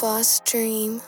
Boss Dream.